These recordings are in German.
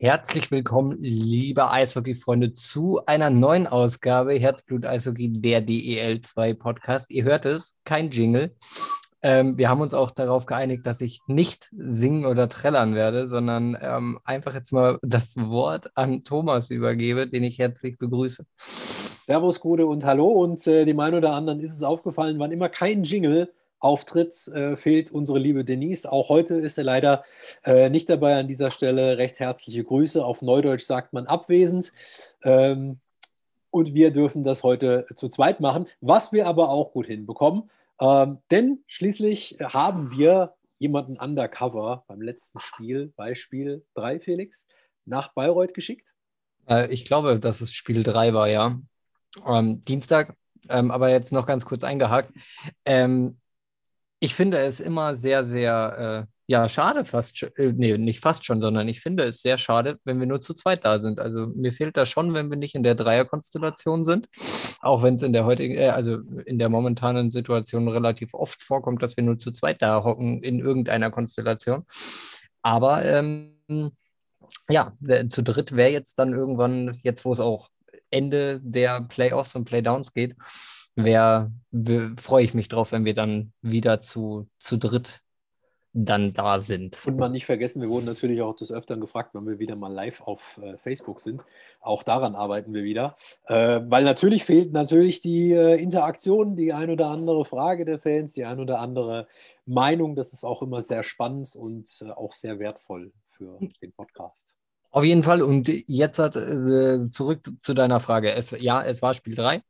Herzlich willkommen, liebe Eishockey-Freunde, zu einer neuen Ausgabe Herzblut Eishockey, der DEL2 Podcast. Ihr hört es, kein Jingle. Ähm, wir haben uns auch darauf geeinigt, dass ich nicht singen oder trällern werde, sondern ähm, einfach jetzt mal das Wort an Thomas übergebe, den ich herzlich begrüße. Servus, Gude und Hallo. Und äh, dem einen oder anderen ist es aufgefallen, wann immer kein Jingle auftritt, äh, fehlt unsere liebe Denise. Auch heute ist er leider äh, nicht dabei an dieser Stelle. Recht herzliche Grüße. Auf Neudeutsch sagt man abwesend. Ähm, und wir dürfen das heute zu zweit machen, was wir aber auch gut hinbekommen. Ähm, denn schließlich haben wir jemanden undercover beim letzten Spiel, Beispiel 3, Felix, nach Bayreuth geschickt. Äh, ich glaube, dass es Spiel 3 war, ja. Ähm, Dienstag, ähm, aber jetzt noch ganz kurz eingehakt. Ähm, ich finde es immer sehr, sehr, äh, ja, schade fast, äh, nee, nicht fast schon, sondern ich finde es sehr schade, wenn wir nur zu zweit da sind. Also mir fehlt das schon, wenn wir nicht in der Dreierkonstellation sind. Auch wenn es in der heutigen, äh, also in der momentanen Situation relativ oft vorkommt, dass wir nur zu zweit da hocken in irgendeiner Konstellation. Aber ähm, ja, zu dritt wäre jetzt dann irgendwann, jetzt wo es auch Ende der Playoffs und Playdowns geht, wär, freue ich mich drauf, wenn wir dann wieder zu, zu dritt dann da sind. Und man nicht vergessen, wir wurden natürlich auch des Öfteren gefragt, wenn wir wieder mal live auf äh, Facebook sind. Auch daran arbeiten wir wieder. Äh, weil natürlich fehlt natürlich die äh, Interaktion, die ein oder andere Frage der Fans, die ein oder andere Meinung. Das ist auch immer sehr spannend und äh, auch sehr wertvoll für den Podcast. Auf jeden Fall. Und jetzt hat, äh, zurück zu deiner Frage. Es, ja, es war Spiel 3.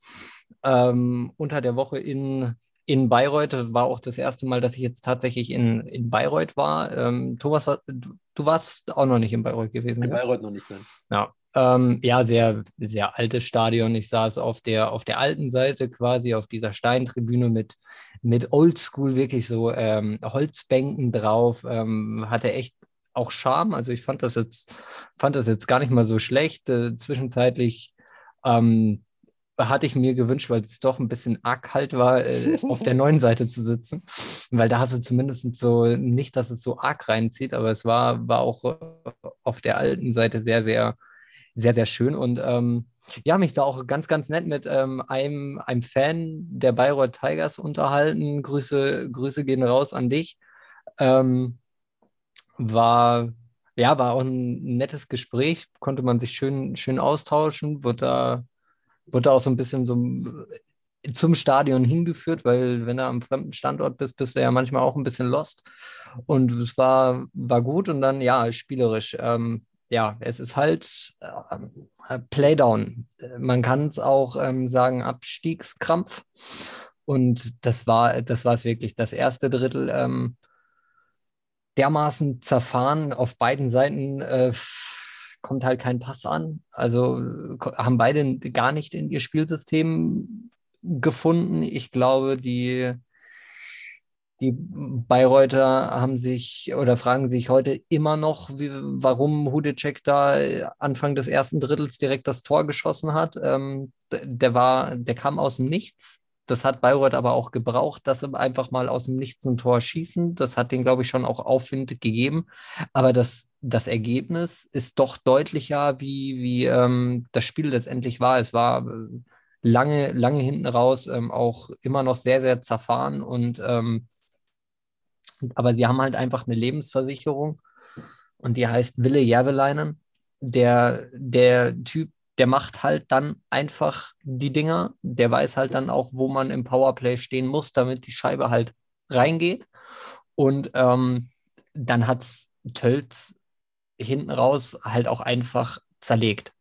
Ähm, unter der Woche in, in Bayreuth war auch das erste Mal, dass ich jetzt tatsächlich in, in Bayreuth war. Ähm, Thomas, du, du, warst auch noch nicht in Bayreuth gewesen. In ja? Bayreuth noch nicht, nein. Ja. Ähm, ja, sehr, sehr altes Stadion. Ich saß auf der, auf der alten Seite quasi, auf dieser Steintribüne mit, mit Oldschool, wirklich so ähm, Holzbänken drauf. Ähm, hatte echt auch Charme. Also ich fand das jetzt, fand das jetzt gar nicht mal so schlecht. Äh, zwischenzeitlich ähm, hatte ich mir gewünscht, weil es doch ein bisschen arg kalt war, äh, auf der neuen Seite zu sitzen. Weil da hast du zumindest so, nicht, dass es so arg reinzieht, aber es war, war auch äh, auf der alten Seite sehr, sehr, sehr, sehr schön. Und ähm, ja, mich da auch ganz, ganz nett mit ähm, einem, einem Fan der Bayreuth Tigers unterhalten. Grüße, Grüße gehen raus an dich. Ähm, war, ja, war auch ein nettes Gespräch, konnte man sich schön, schön austauschen, wurde da, wurde da auch so ein bisschen so zum Stadion hingeführt, weil wenn du am fremden Standort bist, bist du ja manchmal auch ein bisschen lost. Und es war, war gut und dann, ja, spielerisch. Ähm, ja, es ist halt äh, Playdown. Man kann es auch ähm, sagen, Abstiegskrampf. Und das war, das war es wirklich. Das erste Drittel ähm, dermaßen zerfahren auf beiden Seiten. Äh, kommt halt kein Pass an. Also haben beide gar nicht in ihr Spielsystem gefunden. Ich glaube, die, die Bayreuther haben sich oder fragen sich heute immer noch, wie, warum Hudecek da Anfang des ersten Drittels direkt das Tor geschossen hat. Ähm, der war, der kam aus dem Nichts das hat Bayreuth aber auch gebraucht, dass sie einfach mal aus dem Nichts ein Tor schießen. Das hat denen, glaube ich, schon auch Aufwind gegeben. Aber das, das Ergebnis ist doch deutlicher, wie, wie ähm, das Spiel letztendlich war. Es war äh, lange, lange hinten raus, ähm, auch immer noch sehr, sehr zerfahren. Und ähm, aber sie haben halt einfach eine Lebensversicherung und die heißt Wille Järveleinen. Der, der Typ, der macht halt dann einfach die Dinger. Der weiß halt dann auch, wo man im Powerplay stehen muss, damit die Scheibe halt reingeht. Und ähm, dann hat es Tölz hinten raus halt auch einfach zerlegt.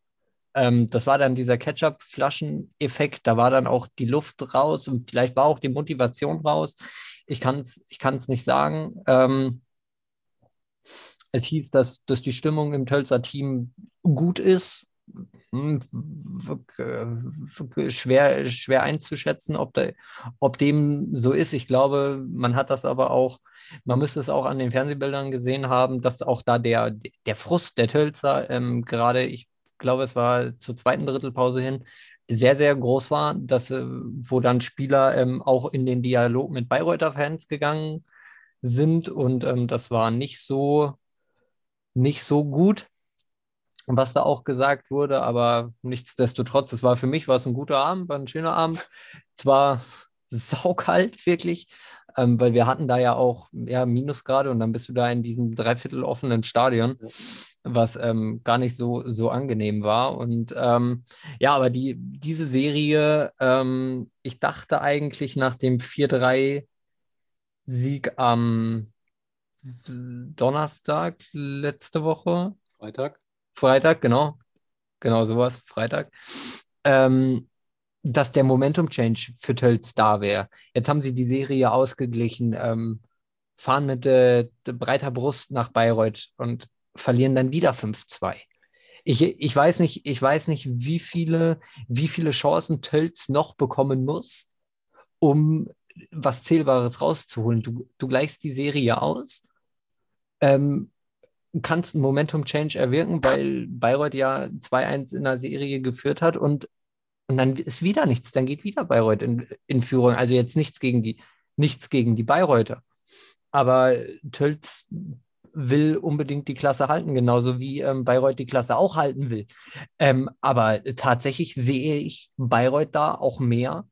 Ähm, das war dann dieser Ketchup-Flaschen-Effekt. Da war dann auch die Luft raus und vielleicht war auch die Motivation raus. Ich kann es ich kann's nicht sagen. Ähm, es hieß, dass, dass die Stimmung im Tölzer Team gut ist schwer, schwer einzuschätzen, ob, da, ob dem so ist. Ich glaube, man hat das aber auch, man müsste es auch an den Fernsehbildern gesehen haben, dass auch da der, der Frust der Tölzer ähm, gerade, ich glaube, es war zur zweiten Drittelpause hin, sehr, sehr groß war, dass, äh, wo dann Spieler ähm, auch in den Dialog mit Bayreuther Fans gegangen sind und ähm, das war nicht so, nicht so gut. Was da auch gesagt wurde, aber nichtsdestotrotz, es war für mich war es ein guter Abend, war ein schöner Abend. Zwar saukalt, wirklich, ähm, weil wir hatten da ja auch ja, Minusgrade und dann bist du da in diesem dreiviertel offenen Stadion, was ähm, gar nicht so, so angenehm war. Und ähm, ja, aber die, diese Serie, ähm, ich dachte eigentlich nach dem 4-3-Sieg am Donnerstag letzte Woche. Freitag. Freitag, genau. Genau sowas, Freitag. Ähm, dass der Momentum-Change für Tölz da wäre. Jetzt haben sie die Serie ausgeglichen, ähm, fahren mit äh, breiter Brust nach Bayreuth und verlieren dann wieder 5-2. Ich, ich, weiß nicht, ich weiß nicht, wie viele, wie viele Chancen Tölz noch bekommen muss, um was Zählbares rauszuholen. Du, du gleichst die Serie aus, ähm, kannst einen Momentum-Change erwirken, weil Bayreuth ja 2-1 in der Serie geführt hat und und dann ist wieder nichts, dann geht wieder Bayreuth in, in Führung. Also jetzt nichts gegen die, nichts gegen die Bayreuther. Aber Tölz will unbedingt die Klasse halten, genauso wie ähm, Bayreuth die Klasse auch halten will. Ähm, aber tatsächlich sehe ich Bayreuth da auch mehr,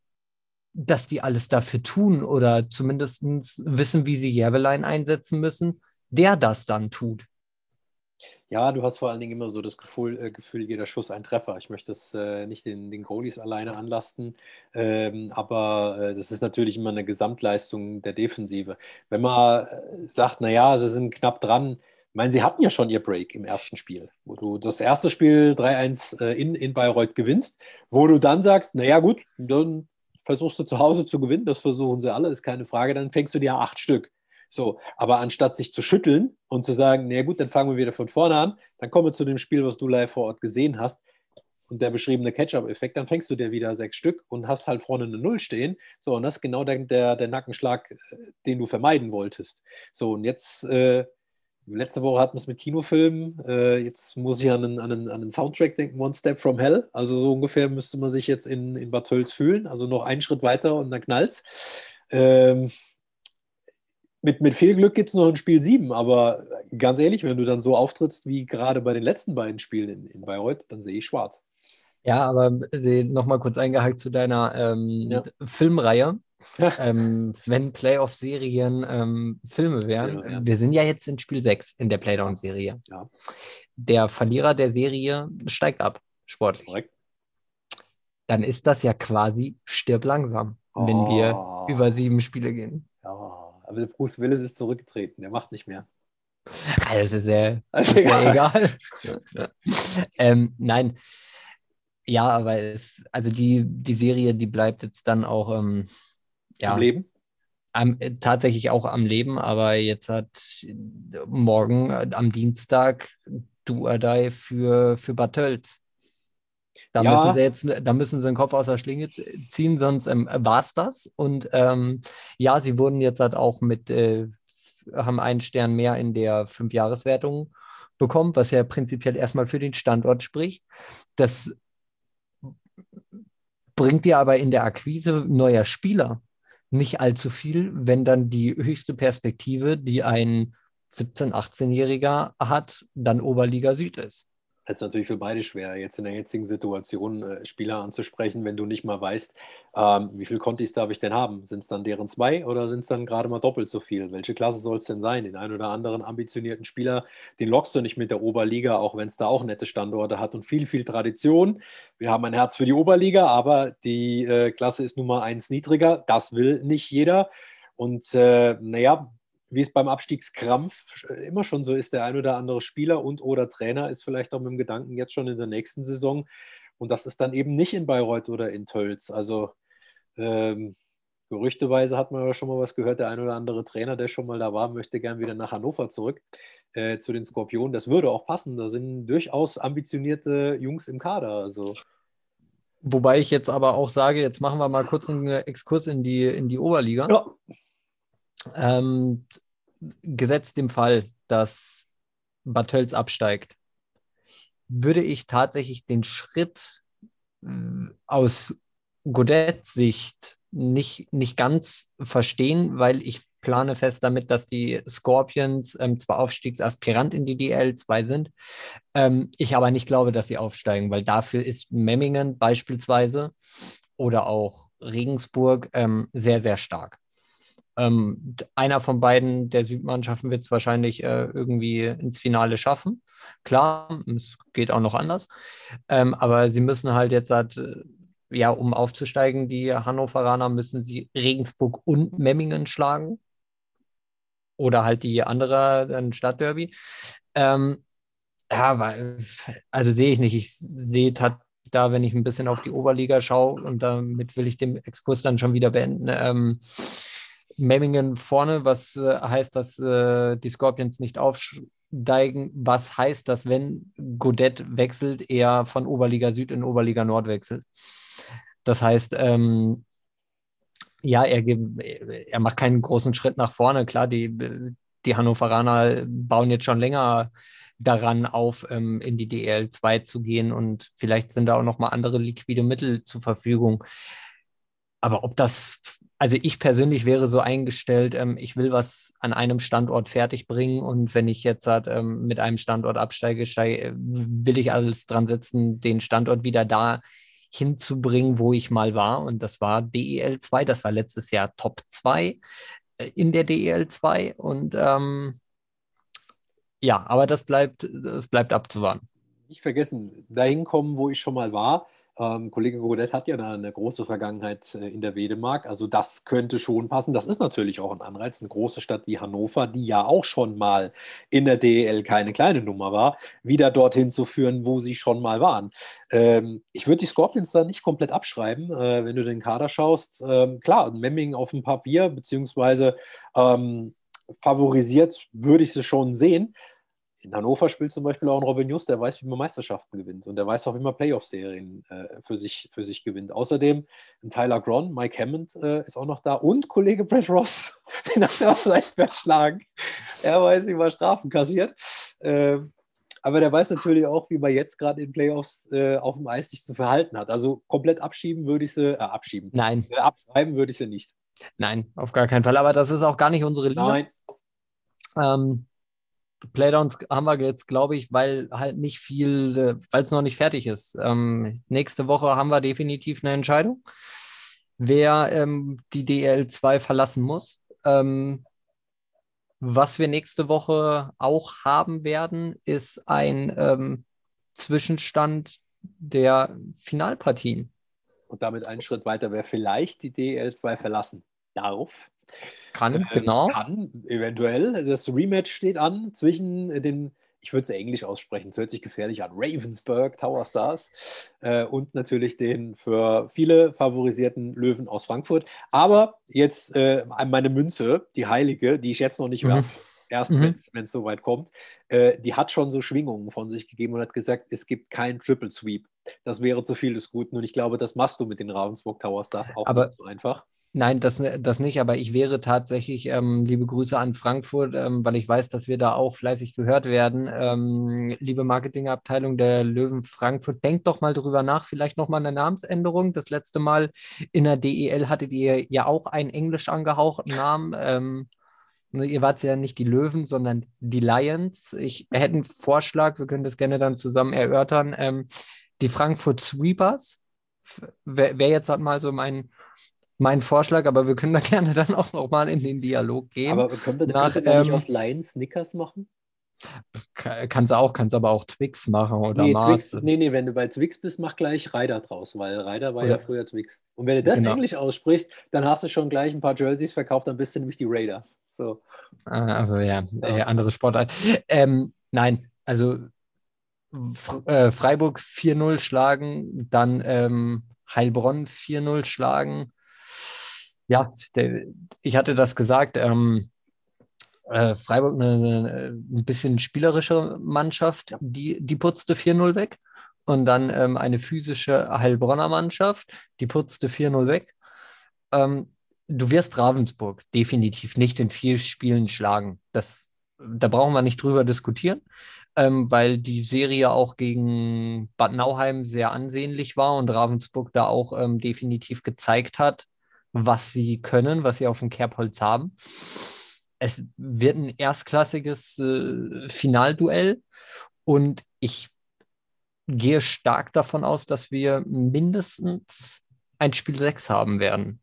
dass die alles dafür tun oder zumindest wissen, wie sie Järbelein einsetzen müssen, der das dann tut. Ja, du hast vor allen Dingen immer so das Gefühl, äh, Gefühl jeder Schuss ein Treffer. Ich möchte es äh, nicht den, den Goalies alleine anlasten, ähm, aber äh, das ist natürlich immer eine Gesamtleistung der Defensive. Wenn man äh, sagt, naja, sie sind knapp dran, ich meine, sie hatten ja schon ihr Break im ersten Spiel, wo du das erste Spiel 3-1 äh, in, in Bayreuth gewinnst, wo du dann sagst, naja gut, dann versuchst du zu Hause zu gewinnen, das versuchen sie alle, ist keine Frage, dann fängst du dir acht Stück. So, aber anstatt sich zu schütteln und zu sagen, na gut, dann fangen wir wieder von vorne an, dann kommen wir zu dem Spiel, was du live vor Ort gesehen hast und der beschriebene Catch-up-Effekt, dann fängst du dir wieder sechs Stück und hast halt vorne eine Null stehen. So, und das ist genau der, der, der Nackenschlag, äh, den du vermeiden wolltest. So, und jetzt, äh, letzte Woche hatten wir es mit Kinofilmen, äh, jetzt muss ich an einen, an, einen, an einen Soundtrack denken, One Step from Hell. Also so ungefähr müsste man sich jetzt in, in Bad Tölz fühlen, also noch einen Schritt weiter und dann knallt's. Ähm, mit, mit viel Glück gibt es noch ein Spiel 7, aber ganz ehrlich, wenn du dann so auftrittst wie gerade bei den letzten beiden Spielen in, in Bayreuth, dann sehe ich schwarz. Ja, aber nochmal kurz eingehakt zu deiner ähm, ja. Filmreihe. ähm, wenn Playoff-Serien ähm, Filme wären, ja, ja. wir sind ja jetzt in Spiel 6 in der Playdown-Serie. Ja. Der Verlierer der Serie steigt ab, sportlich. Korrekt. Dann ist das ja quasi stirb langsam, oh. wenn wir oh. über sieben Spiele gehen. Ja. Aber der Bruce Willis ist zurückgetreten, der macht nicht mehr. Also sehr, also sehr egal. ähm, nein. Ja, aber es, also die, die Serie, die bleibt jetzt dann auch ähm, ja, am Leben. Am, äh, tatsächlich auch am Leben, aber jetzt hat morgen äh, am Dienstag Do or Die für, für Bad Tölz. Da ja. müssen sie jetzt, da müssen sie den Kopf aus der Schlinge ziehen, sonst ähm, war es das. Und ähm, ja, sie wurden jetzt halt auch mit, äh, haben einen Stern mehr in der Fünfjahreswertung bekommen, was ja prinzipiell erstmal für den Standort spricht. Das bringt dir aber in der Akquise neuer Spieler nicht allzu viel, wenn dann die höchste Perspektive, die ein 17-, 18-Jähriger hat, dann Oberliga Süd ist. Es ist natürlich für beide schwer, jetzt in der jetzigen Situation äh, Spieler anzusprechen, wenn du nicht mal weißt, ähm, wie viele Contis darf ich denn haben? Sind es dann deren zwei oder sind es dann gerade mal doppelt so viel? Welche Klasse soll es denn sein? Den einen oder anderen ambitionierten Spieler, den lockst du nicht mit der Oberliga, auch wenn es da auch nette Standorte hat und viel, viel Tradition. Wir haben ein Herz für die Oberliga, aber die äh, Klasse ist nun mal eins niedriger. Das will nicht jeder. Und äh, naja, wie es beim Abstiegskrampf immer schon so ist, der ein oder andere Spieler und oder Trainer ist vielleicht auch mit dem Gedanken jetzt schon in der nächsten Saison. Und das ist dann eben nicht in Bayreuth oder in Tölz. Also ähm, gerüchteweise hat man ja schon mal was gehört, der ein oder andere Trainer, der schon mal da war, möchte gern wieder nach Hannover zurück äh, zu den Skorpionen. Das würde auch passen. Da sind durchaus ambitionierte Jungs im Kader. Also Wobei ich jetzt aber auch sage, jetzt machen wir mal kurz einen Exkurs in die, in die Oberliga. Ja. Ähm, gesetzt dem Fall, dass Bartels absteigt, würde ich tatsächlich den Schritt äh, aus Godets Sicht nicht, nicht ganz verstehen, weil ich plane fest damit, dass die Scorpions ähm, zwar Aufstiegsaspirant in die DL2 sind, ähm, ich aber nicht glaube, dass sie aufsteigen, weil dafür ist Memmingen beispielsweise oder auch Regensburg ähm, sehr, sehr stark. Ähm, einer von beiden der Südmannschaften wird es wahrscheinlich äh, irgendwie ins Finale schaffen. Klar, es geht auch noch anders. Ähm, aber sie müssen halt jetzt halt, ja, um aufzusteigen, die Hannoveraner müssen sie Regensburg und Memmingen schlagen. Oder halt die andere, Stadtderby. Ähm, ja, weil, also sehe ich nicht. Ich sehe da, wenn ich ein bisschen auf die Oberliga schaue, und damit will ich den Exkurs dann schon wieder beenden, ähm, Memmingen vorne, was äh, heißt, dass äh, die Scorpions nicht aufsteigen? Was heißt, dass wenn Godet wechselt, er von Oberliga Süd in Oberliga Nord wechselt? Das heißt, ähm, ja, er, er macht keinen großen Schritt nach vorne. Klar, die, die Hannoveraner bauen jetzt schon länger daran auf, ähm, in die DL 2 zu gehen und vielleicht sind da auch noch mal andere liquide Mittel zur Verfügung. Aber ob das also ich persönlich wäre so eingestellt, ähm, ich will was an einem Standort fertig bringen und wenn ich jetzt halt, ähm, mit einem Standort absteige, steige, will ich alles dran setzen, den Standort wieder da hinzubringen, wo ich mal war. Und das war DEL 2, das war letztes Jahr Top 2 äh, in der DEL 2. Und ähm, ja, aber das bleibt, das bleibt abzuwarten. Nicht vergessen, dahin kommen, wo ich schon mal war ähm, Kollege Godet hat ja eine große Vergangenheit äh, in der Wedemark. Also das könnte schon passen. Das ist natürlich auch ein Anreiz. Eine große Stadt wie Hannover, die ja auch schon mal in der DEL keine kleine Nummer war, wieder dorthin zu führen, wo sie schon mal waren. Ähm, ich würde die Scorpions da nicht komplett abschreiben, äh, wenn du den Kader schaust. Ähm, klar, Memming auf dem Papier, beziehungsweise ähm, favorisiert würde ich sie schon sehen in Hannover spielt zum Beispiel auch ein Robin Just, der weiß, wie man Meisterschaften gewinnt und der weiß auch, wie man Playoff-Serien äh, für, sich, für sich gewinnt. Außerdem ein Tyler Gron, Mike Hammond äh, ist auch noch da und Kollege Brett Ross, den hat er vielleicht verschlagen. Er weiß, wie man Strafen kassiert. Äh, aber der weiß natürlich auch, wie man jetzt gerade in Playoffs äh, auf dem Eis sich zu verhalten hat. Also komplett abschieben würde ich sie, äh, abschieben. Nein. Äh, abschreiben würde ich sie nicht. Nein, auf gar keinen Fall. Aber das ist auch gar nicht unsere Liga. Nein. Ähm, Playdowns haben wir jetzt, glaube ich, weil halt nicht viel, äh, weil es noch nicht fertig ist. Ähm, nächste Woche haben wir definitiv eine Entscheidung, wer ähm, die DL2 verlassen muss. Ähm, was wir nächste Woche auch haben werden, ist ein ähm, Zwischenstand der Finalpartien. Und damit einen Schritt weiter, wer vielleicht die DL2 verlassen darf. Kann, äh, genau. Kann, eventuell. Das Rematch steht an zwischen den, ich würde es Englisch aussprechen, es hört sich gefährlich an, Ravensburg Tower Stars äh, und natürlich den für viele favorisierten Löwen aus Frankfurt. Aber jetzt äh, meine Münze, die heilige, die ich jetzt noch nicht mhm. werfe, erst mhm. wenn es soweit kommt, äh, die hat schon so Schwingungen von sich gegeben und hat gesagt, es gibt keinen Triple Sweep. Das wäre zu viel des Guten und ich glaube, das machst du mit den Ravensburg Tower Stars auch Aber nicht so einfach. Nein, das, das nicht, aber ich wäre tatsächlich, ähm, liebe Grüße an Frankfurt, ähm, weil ich weiß, dass wir da auch fleißig gehört werden. Ähm, liebe Marketingabteilung der Löwen Frankfurt, denkt doch mal drüber nach, vielleicht nochmal eine Namensänderung. Das letzte Mal in der DEL hattet ihr ja auch einen englisch angehauchten Namen. Ähm, ne, ihr wart ja nicht die Löwen, sondern die Lions. Ich hätte einen Vorschlag, wir können das gerne dann zusammen erörtern. Ähm, die Frankfurt Sweepers wäre wär jetzt halt mal so mein mein Vorschlag, aber wir können da gerne dann auch nochmal in den Dialog gehen. Aber können wir, nach, können wir ähm, nicht aus Lions Snickers machen? Kannst du auch, kannst aber auch Twix machen oder nee, Twix, nee, nee, wenn du bei Twix bist, mach gleich Ryder draus, weil Ryder war oder, ja früher Twix. Und wenn du das genau. Englisch aussprichst, dann hast du schon gleich ein paar Jerseys verkauft, dann bist du nämlich die Raiders. So. Ah, also ja, ja. Äh, andere Sportart. Ähm, nein, also äh, Freiburg 4-0 schlagen, dann ähm, Heilbronn 4-0 schlagen, ja, der, ich hatte das gesagt. Ähm, äh, Freiburg eine, eine, ein bisschen spielerische Mannschaft, die, die putzte 4-0 weg. Und dann ähm, eine physische Heilbronner Mannschaft, die putzte 4-0 weg. Ähm, du wirst Ravensburg definitiv nicht in vier Spielen schlagen. Das, da brauchen wir nicht drüber diskutieren, ähm, weil die Serie auch gegen Bad Nauheim sehr ansehnlich war und Ravensburg da auch ähm, definitiv gezeigt hat, was sie können, was sie auf dem Kerbholz haben. Es wird ein erstklassiges äh, Finalduell und ich gehe stark davon aus, dass wir mindestens ein Spiel 6 haben werden.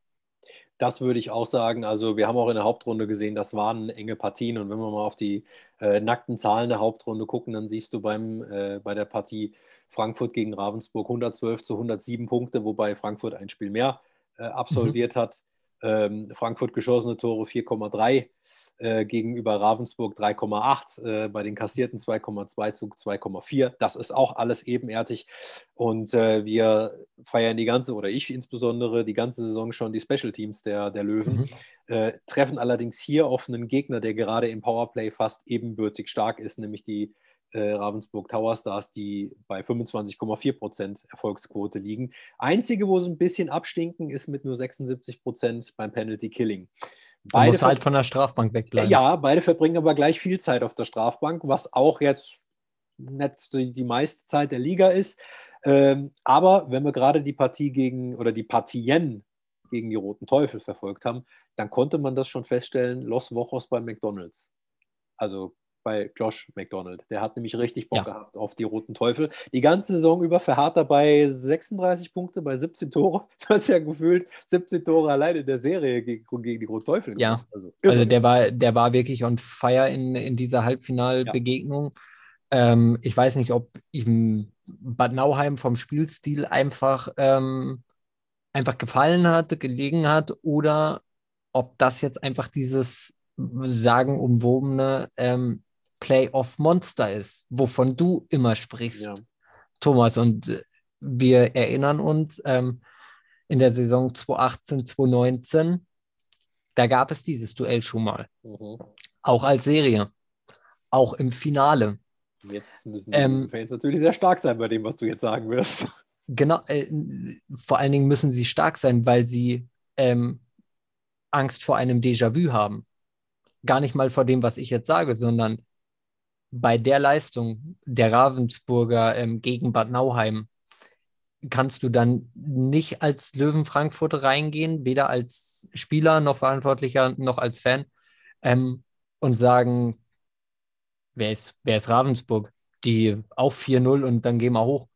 Das würde ich auch sagen. Also wir haben auch in der Hauptrunde gesehen, das waren enge Partien. Und wenn wir mal auf die äh, nackten Zahlen der Hauptrunde gucken, dann siehst du beim, äh, bei der Partie Frankfurt gegen Ravensburg 112 zu 107 Punkte, wobei Frankfurt ein Spiel mehr äh, absolviert mhm. hat. Ähm, Frankfurt geschossene Tore 4,3 äh, gegenüber Ravensburg 3,8, äh, bei den kassierten 2,2 zu 2,4. Das ist auch alles ebenerdig. Und äh, wir feiern die ganze, oder ich insbesondere, die ganze Saison schon die Special Teams der, der Löwen, mhm. Äh, treffen allerdings hier auf einen Gegner, der gerade im Powerplay fast ebenbürtig stark ist, nämlich die äh, Ravensburg Tower Stars, die bei 25,4 Prozent Erfolgsquote liegen. Einzige, wo sie ein bisschen abstinken, ist mit nur 76 Prozent beim Penalty Killing. Beide muss halt von der Strafbank wegbleiben. Ja, beide verbringen aber gleich viel Zeit auf der Strafbank, was auch jetzt nicht die, meiste Zeit der Liga ist. Ähm, aber wenn wir gerade die Partie gegen oder die Partien gegen die Roten Teufel verfolgt haben, dann konnte man das schon feststellen, Los Wochos bei McDonalds. Also bei Josh McDonald. Der hat nämlich richtig Bock ja. gehabt auf die Roten Teufel. Die ganze Saison über verharrt er bei 36 Punkte, bei 17 Tore. Du hast ja gefühlt 17 Tore alleine in der Serie gegen, gegen die Roten Teufel. Ja, also, also, der, war, der war wirklich on fire in, in dieser Halbfinalbegegnung. Ja. Ähm, ich weiß nicht, ob ihm Bad Nauheim vom Spielstil einfach, ähm, einfach gefallen hat, gelegen hat oder ob das jetzt einfach dieses sagenumwobene ähm, Playoff-Monster ist, wovon du immer sprichst, ja. Thomas. Und äh, wir erinnern uns, ähm, in der Saison 2018, 2019, da gab es dieses Duell schon mal. Mhm. Auch als Serie. Auch im Finale. Jetzt müssen die ähm, Fans natürlich sehr stark sein bei dem, was du jetzt sagen wirst. Genau, äh, vor allen Dingen müssen sie stark sein, weil sie ähm, Angst vor einem Déjà-vu haben. Gar nicht mal vor dem, was ich jetzt sage, sondern bei der Leistung der Ravensburger ähm, gegen Bad Nauheim kannst du dann nicht als Löwen Frankfurt reingehen, weder als Spieler noch Verantwortlicher noch als Fan ähm, und sagen, wer ist, wer ist Ravensburg? Die auch 4-0 und dann gehen wir hoch.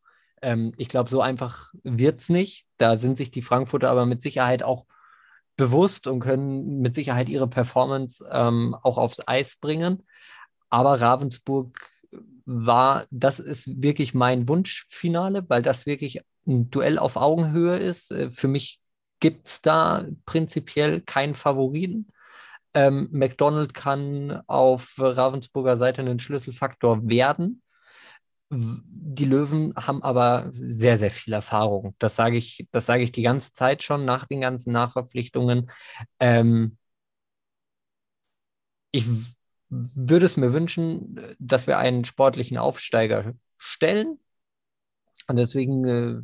Ähm, ich glaube, so einfach wird es nicht. Da sind sich die Frankfurter aber mit Sicherheit auch bewusst und können mit Sicherheit ihre Performance ähm, auch aufs Eis bringen. Aber Ravensburg war, das ist wirklich mein Wunschfinale, weil das wirklich ein Duell auf Augenhöhe ist. Äh, für mich gibt es da prinzipiell keinen Favoriten. Ähm, McDonald kann auf Ravensburger Seite ein Schlüsselfaktor werden. Die Löwen haben aber sehr, sehr viel Erfahrung. Das sage ich, das ich die ganze Zeit schon nach den ganzen Nachverpflichtungen. Ähm, ich würde es mir wünschen, dass wir einen sportlichen Aufsteiger stellen. Und deswegen äh,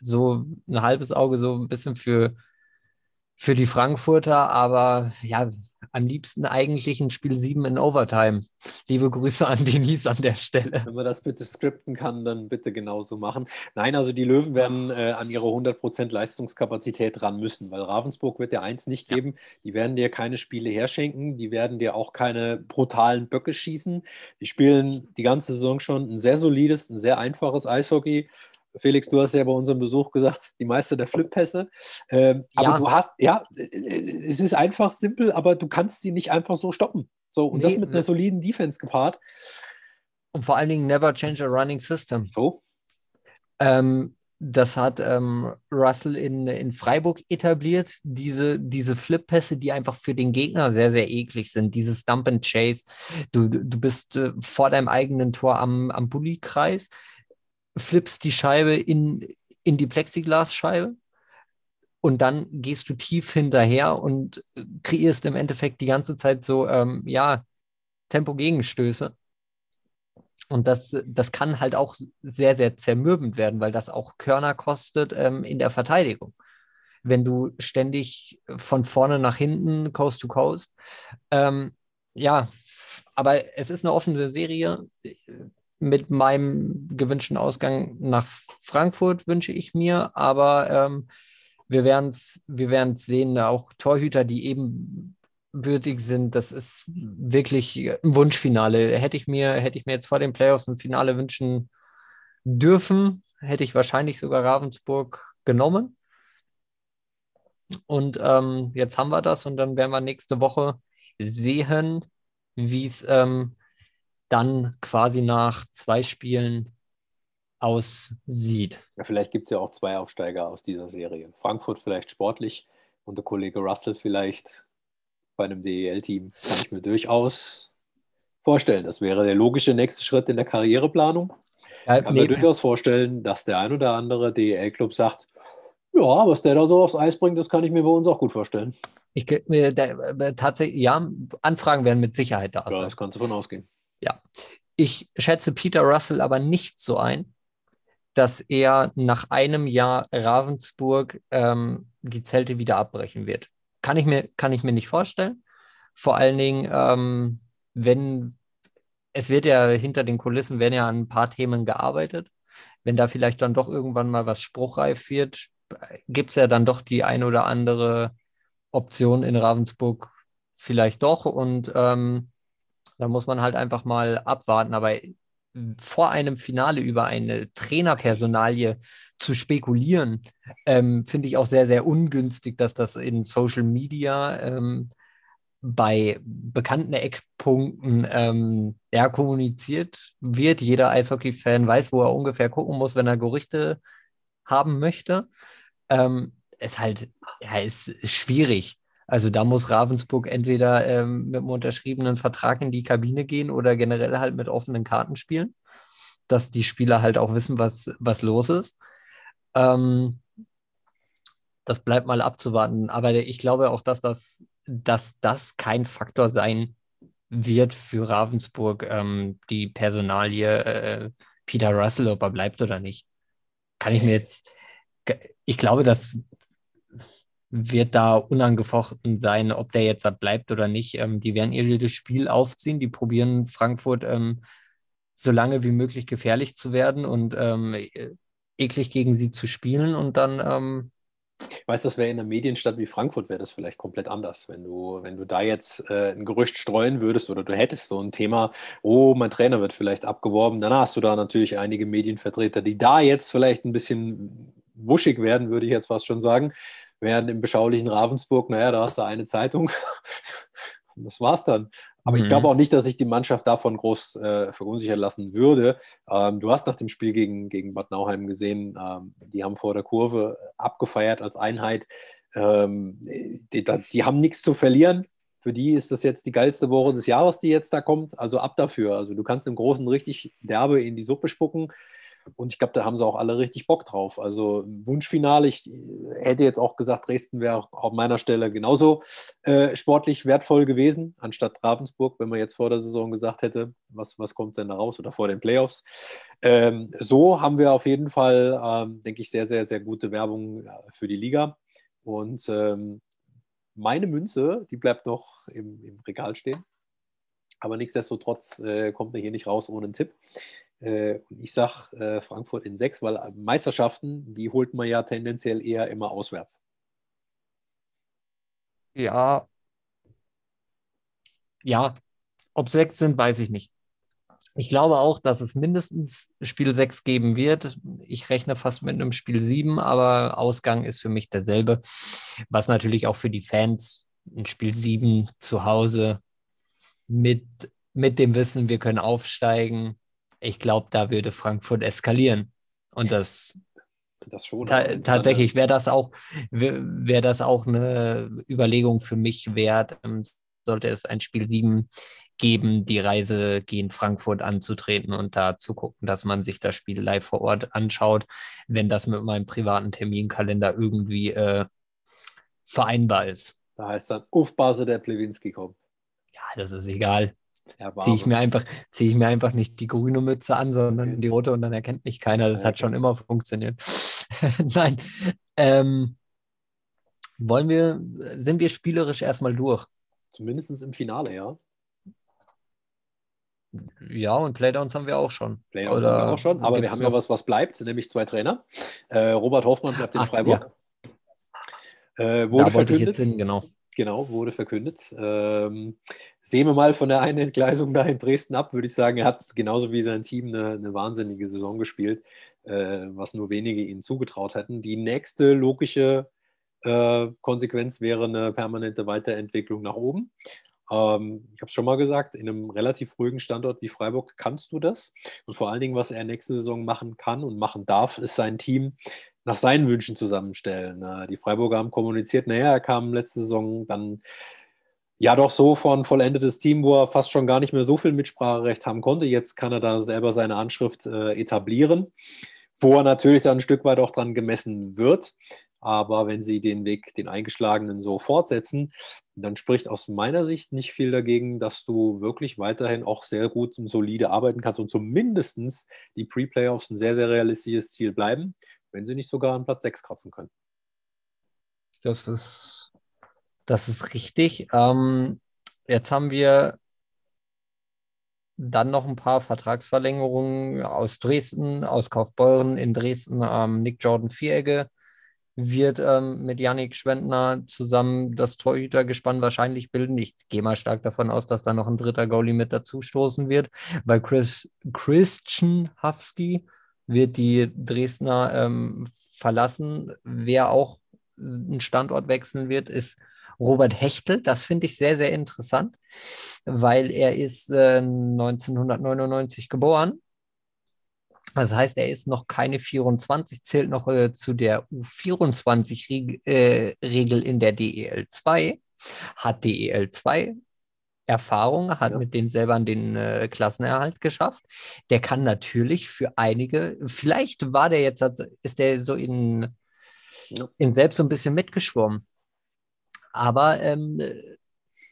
so ein halbes Auge so ein bisschen für, für die Frankfurter, aber ja, am liebsten eigentlich ein Spiel 7 in Overtime. Liebe Grüße an Denise an der Stelle. Wenn man das bitte skripten kann, dann bitte genauso machen. Nein, also die Löwen werden äh, an ihre 100% Leistungskapazität ran müssen, weil Ravensburg wird dir eins nicht geben. Ja. Die werden dir keine Spiele herschenken, die werden dir auch keine brutalen Böcke schießen. Die spielen die ganze Saison schon ein sehr solides, ein sehr einfaches Eishockey. Felix, du hast ja bei unserem Besuch gesagt, die Meister der Flippässe. Ähm, ja. Aber du hast, ja, es ist einfach simpel, aber du kannst sie nicht einfach so stoppen. So, und nee, das mit einer soliden Defense gepaart. Und vor allen Dingen never change a running system. So. Ähm, das hat ähm, Russell in, in Freiburg etabliert, diese, diese Flip-Pässe, die einfach für den Gegner sehr, sehr eklig sind. Dieses Dump and Chase. Du, du bist äh, vor deinem eigenen Tor am, am Bulli-Kreis flippst die Scheibe in, in die Plexiglasscheibe und dann gehst du tief hinterher und kreierst im Endeffekt die ganze Zeit so, ähm, ja, Tempo-Gegenstöße. Und das, das kann halt auch sehr, sehr zermürbend werden, weil das auch Körner kostet ähm, in der Verteidigung. Wenn du ständig von vorne nach hinten, Coast to Coast, ähm, ja, aber es ist eine offene Serie mit meinem gewünschten Ausgang nach Frankfurt wünsche ich mir, aber ähm, wir werden es wir werden's sehen. Auch Torhüter, die eben würdig sind, das ist wirklich ein Wunschfinale. Hätte ich mir, hätte ich mir jetzt vor den Playoffs ein Finale wünschen dürfen, hätte ich wahrscheinlich sogar Ravensburg genommen. Und ähm, jetzt haben wir das und dann werden wir nächste Woche sehen, wie es ähm, dann quasi nach zwei Spielen aussieht. Ja, vielleicht gibt es ja auch zwei Aufsteiger aus dieser Serie. Frankfurt vielleicht sportlich und der Kollege Russell vielleicht bei einem DEL-Team. Kann ich mir durchaus vorstellen. Das wäre der logische nächste Schritt in der Karriereplanung. Ja, ich kann nee. mir durchaus vorstellen, dass der ein oder andere DEL-Club sagt, ja, was der da so aufs Eis bringt, das kann ich mir bei uns auch gut vorstellen. Ich mir äh, tatsächlich, ja, Anfragen werden mit Sicherheit da sein. Ja, das kannst du von ausgehen. Ja. Ich schätze Peter Russell aber nicht so ein, dass er nach einem Jahr Ravensburg ähm, die Zelte wieder abbrechen wird. Kann ich mir, kann ich mir nicht vorstellen. Vor allen Dingen, ähm, wenn es wird ja hinter den Kulissen werden ja an ein paar Themen gearbeitet. Wenn da vielleicht dann doch irgendwann mal was spruchreif wird, gibt es ja dann doch die ein oder andere Option in Ravensburg vielleicht doch. Und ähm, da muss man halt einfach mal abwarten. Aber vor einem Finale über eine Trainerpersonalie zu spekulieren, ähm, finde ich auch sehr, sehr ungünstig, dass das in Social Media ähm, bei bekannten Eckpunkten ähm, ja, kommuniziert wird. Jeder Eishockey-Fan weiß, wo er ungefähr gucken muss, wenn er Gerüchte haben möchte. Ähm, ist halt, ja, ist schwierig. Also da muss Ravensburg entweder ähm, mit einem unterschriebenen Vertrag in die Kabine gehen oder generell halt mit offenen Karten spielen, dass die Spieler halt auch wissen, was, was los ist. Ähm, das bleibt mal abzuwarten. Aber ich glaube auch, dass das, dass das kein Faktor sein wird für Ravensburg, ähm, die Personalie äh, Peter Russell, ob er bleibt oder nicht. Kann ich mir jetzt, ich glaube, das wird da unangefochten sein, ob der jetzt bleibt oder nicht. Ähm, die werden ihr jedes Spiel aufziehen. Die probieren Frankfurt ähm, so lange wie möglich gefährlich zu werden und ähm, eklig gegen sie zu spielen und dann. Ähm, ich weiß, das wäre in einer Medienstadt wie Frankfurt wäre das vielleicht komplett anders, wenn du, wenn du da jetzt äh, ein Gerücht streuen würdest oder du hättest so ein Thema, oh, mein Trainer wird vielleicht abgeworben, dann hast du da natürlich einige Medienvertreter, die da jetzt vielleicht ein bisschen wuschig werden, würde ich jetzt fast schon sagen. Während im beschaulichen Ravensburg, naja, da hast du eine Zeitung. das war's dann. Aber mhm. ich glaube auch nicht, dass sich die Mannschaft davon groß äh, verunsichern lassen würde. Ähm, du hast nach dem Spiel gegen, gegen Bad Nauheim gesehen, ähm, die haben vor der Kurve abgefeiert als Einheit. Ähm, die, die, haben nichts zu verlieren. Für die ist das jetzt die geilste Woche des Jahres, die jetzt da kommt. Also ab dafür. Also du kannst im Großen richtig derbe in die Suppe spucken. Und ich glaube, da haben sie auch alle richtig Bock drauf. Also Wunschfinale, ich hätte jetzt auch gesagt, Dresden wäre auf meiner Stelle genauso äh, sportlich wertvoll gewesen, anstatt Ravensburg, wenn man jetzt vor der Saison gesagt hätte, was, was kommt denn da raus oder vor den Playoffs. Ähm, so haben wir auf jeden Fall, ähm, denke ich, sehr, sehr, sehr gute Werbung für die Liga. Und ähm, meine Münze, die bleibt noch im, im Regal stehen. Aber nichtsdestotrotz äh, kommt mir hier nicht raus ohne einen Tipp. Äh, und ich sage äh, Frankfurt in sechs, weil Meisterschaften, die holt man ja tendenziell eher immer auswärts. Ja. Ja, ob sechs sind, weiß ich nicht. Ich glaube auch, dass es mindestens Spiel 6 geben wird. Ich rechne fast mit einem Spiel 7, aber Ausgang ist für mich derselbe. Was natürlich auch für die Fans ein Spiel 7 zu Hause mit, mit dem Wissen, wir können aufsteigen, ich glaube, da würde Frankfurt eskalieren. Und das, das ta tatsächlich wäre das auch, wäre das auch eine Überlegung für mich wert, ähm, sollte es ein Spiel 7 geben, die Reise gegen Frankfurt anzutreten und da zu gucken, dass man sich das Spiel live vor Ort anschaut, wenn das mit meinem privaten Terminkalender irgendwie äh, vereinbar ist. Da heißt dann, auf Base der Plewinski kommt. Ja, das ist egal ziehe ich, mir einfach, zieh ich mir einfach nicht die grüne Mütze an, sondern die rote und dann erkennt mich keiner. Das hat schon immer funktioniert. Nein. Ähm, wollen wir, sind wir spielerisch erstmal durch? Zumindest im Finale, ja. Ja, und Playdowns haben wir auch schon. Playdowns Oder haben wir auch schon, aber wir haben noch? ja was, was bleibt, nämlich zwei Trainer. Äh, Robert Hoffmann bleibt in Ach, Freiburg. Ja. Äh, wurde da wollte verkündet. ich jetzt hin, genau. Genau, wurde verkündet. Ähm, sehen wir mal von der einen Entgleisung da in Dresden ab, würde ich sagen. Er hat genauso wie sein Team eine, eine wahnsinnige Saison gespielt, äh, was nur wenige ihnen zugetraut hätten. Die nächste logische äh, Konsequenz wäre eine permanente Weiterentwicklung nach oben. Ähm, ich habe es schon mal gesagt, in einem relativ ruhigen Standort wie Freiburg kannst du das. Und vor allen Dingen, was er nächste Saison machen kann und machen darf, ist sein Team nach seinen Wünschen zusammenstellen. Äh, die Freiburger haben kommuniziert, naja, er kam letzte Saison dann ja doch so von vollendetes Team, wo er fast schon gar nicht mehr so viel Mitspracherecht haben konnte. Jetzt kann er da selber seine Anschrift äh, etablieren, wo er natürlich dann ein Stück weit auch dran gemessen wird. Aber wenn sie den Weg, den eingeschlagenen so fortsetzen, dann spricht aus meiner Sicht nicht viel dagegen, dass du wirklich weiterhin auch sehr gut und solide arbeiten kannst und zumindest die Pre-Playoffs ein sehr, sehr realistisches Ziel bleiben wenn sie nicht sogar an Platz 6 kratzen können. Das ist, das ist richtig. Ähm, jetzt haben wir dann noch ein paar Vertragsverlängerungen aus Dresden, aus Kaufbeuren in Dresden. Ähm, Nick Jordan Vieregge wird ähm, mit Yannick Schwendner zusammen das Torhütergespann wahrscheinlich bilden. Ich gehe mal stark davon aus, dass da noch ein dritter Goalie mit dazustoßen wird, weil Chris, Christian Hafsky wird die Dresdner ähm, verlassen. Wer auch einen Standort wechseln wird, ist Robert Hechtel. Das finde ich sehr, sehr interessant, weil er ist äh, 1999 geboren. Das heißt, er ist noch keine 24, zählt noch äh, zu der U24-Regel äh, in der DEL 2, hat DEL 2 Erfahrung, hat ja. mit denen selber den äh, Klassenerhalt geschafft. Der kann natürlich für einige, vielleicht war der jetzt, ist der so in, ja. in selbst so ein bisschen mitgeschwommen. Aber ähm,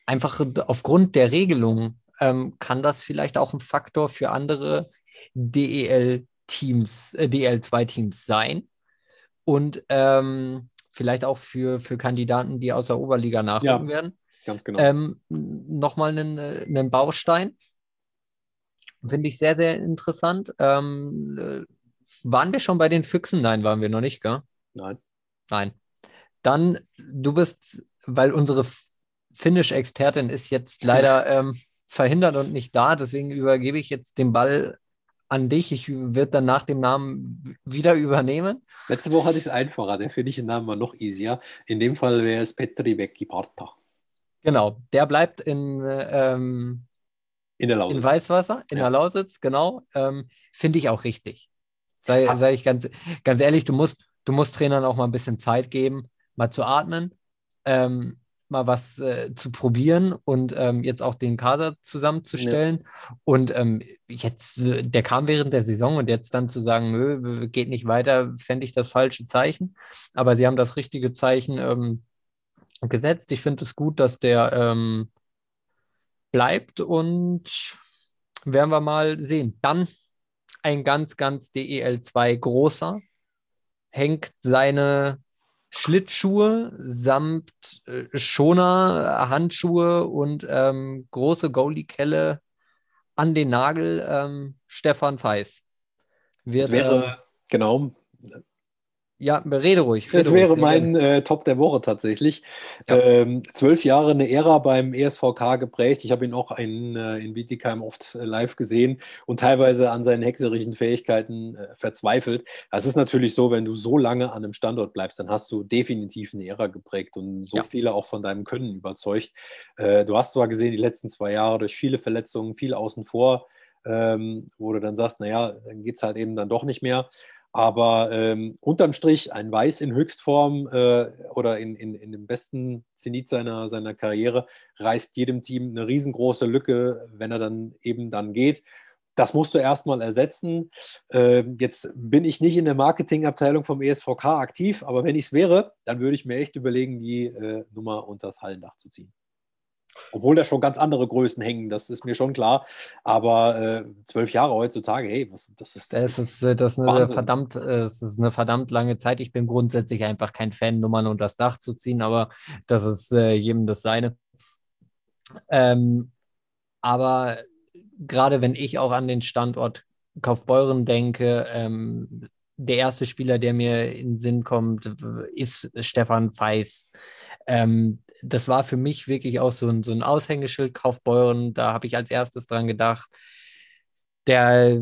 einfach aufgrund der Regelung ähm, kann das vielleicht auch ein Faktor für andere DEL-Teams, äh, DEL-2-Teams sein. Und ähm, vielleicht auch für, für Kandidaten, die aus der Oberliga nachrücken ja. werden. Ganz genau. Ähm, Nochmal einen, einen Baustein. Finde ich sehr, sehr interessant. Ähm, äh, waren wir schon bei den Füchsen? Nein, waren wir noch nicht, gell? Nein. Nein. Dann, du bist, weil unsere Finnish-Expertin ist jetzt leider ähm, verhindert und nicht da, deswegen übergebe ich jetzt den Ball an dich. Ich werde dann nach dem Namen wieder übernehmen. Letzte Woche hatte ich es einfacher, der finnische Name war noch easier. In dem Fall wäre es Petri Vecchi-Parta. Genau, der bleibt in, ähm, in, der Lausitz. in Weißwasser, in ja. der Lausitz, genau. Ähm, Finde ich auch richtig. Sei, ah. sei ich ganz, ganz ehrlich, du musst, du musst Trainern auch mal ein bisschen Zeit geben, mal zu atmen, ähm, mal was äh, zu probieren und ähm, jetzt auch den Kader zusammenzustellen. Ja. Und ähm, jetzt, der kam während der Saison und jetzt dann zu sagen, nö, geht nicht weiter, fände ich das falsche Zeichen. Aber sie haben das richtige Zeichen ähm, gesetzt. Ich finde es gut, dass der ähm, bleibt und werden wir mal sehen. Dann ein ganz, ganz DEL2 großer hängt seine Schlittschuhe samt äh, Schoner, Handschuhe und ähm, große Goalie-Kelle an den Nagel. Ähm, Stefan Feis. Wird, das wäre, ähm, genau, ja, rede ruhig. Rede das wäre ruhig, mein äh, Top der Woche tatsächlich. Ja. Ähm, zwölf Jahre eine Ära beim ESVK geprägt. Ich habe ihn auch in, äh, in Bietigheim oft äh, live gesehen und teilweise an seinen hexerischen Fähigkeiten äh, verzweifelt. Es ist natürlich so, wenn du so lange an einem Standort bleibst, dann hast du definitiv eine Ära geprägt und so ja. viele auch von deinem Können überzeugt. Äh, du hast zwar gesehen, die letzten zwei Jahre durch viele Verletzungen, viel außen vor, ähm, wo du dann sagst, naja, dann geht es halt eben dann doch nicht mehr. Aber ähm, unterm Strich ein Weiß in Höchstform äh, oder in, in, in dem besten Zenit seiner, seiner Karriere reißt jedem Team eine riesengroße Lücke, wenn er dann eben dann geht. Das musst du erstmal ersetzen. Äh, jetzt bin ich nicht in der Marketingabteilung vom ESVK aktiv, aber wenn ich es wäre, dann würde ich mir echt überlegen, die äh, Nummer unter das Hallendach zu ziehen. Obwohl da schon ganz andere Größen hängen, das ist mir schon klar. Aber äh, zwölf Jahre heutzutage, hey, was, das ist. Das, ist, äh, das ist eine verdammt, äh, das ist eine verdammt lange Zeit. Ich bin grundsätzlich einfach kein Fan, Nummern unter das Dach zu ziehen, aber das ist äh, jedem das seine. Ähm, aber gerade wenn ich auch an den Standort Kaufbeuren denke, ähm, der erste Spieler, der mir in den Sinn kommt, ist Stefan Feis. Ähm, das war für mich wirklich auch so ein, so ein Aushängeschild Kaufbeuren. Da habe ich als erstes dran gedacht. Der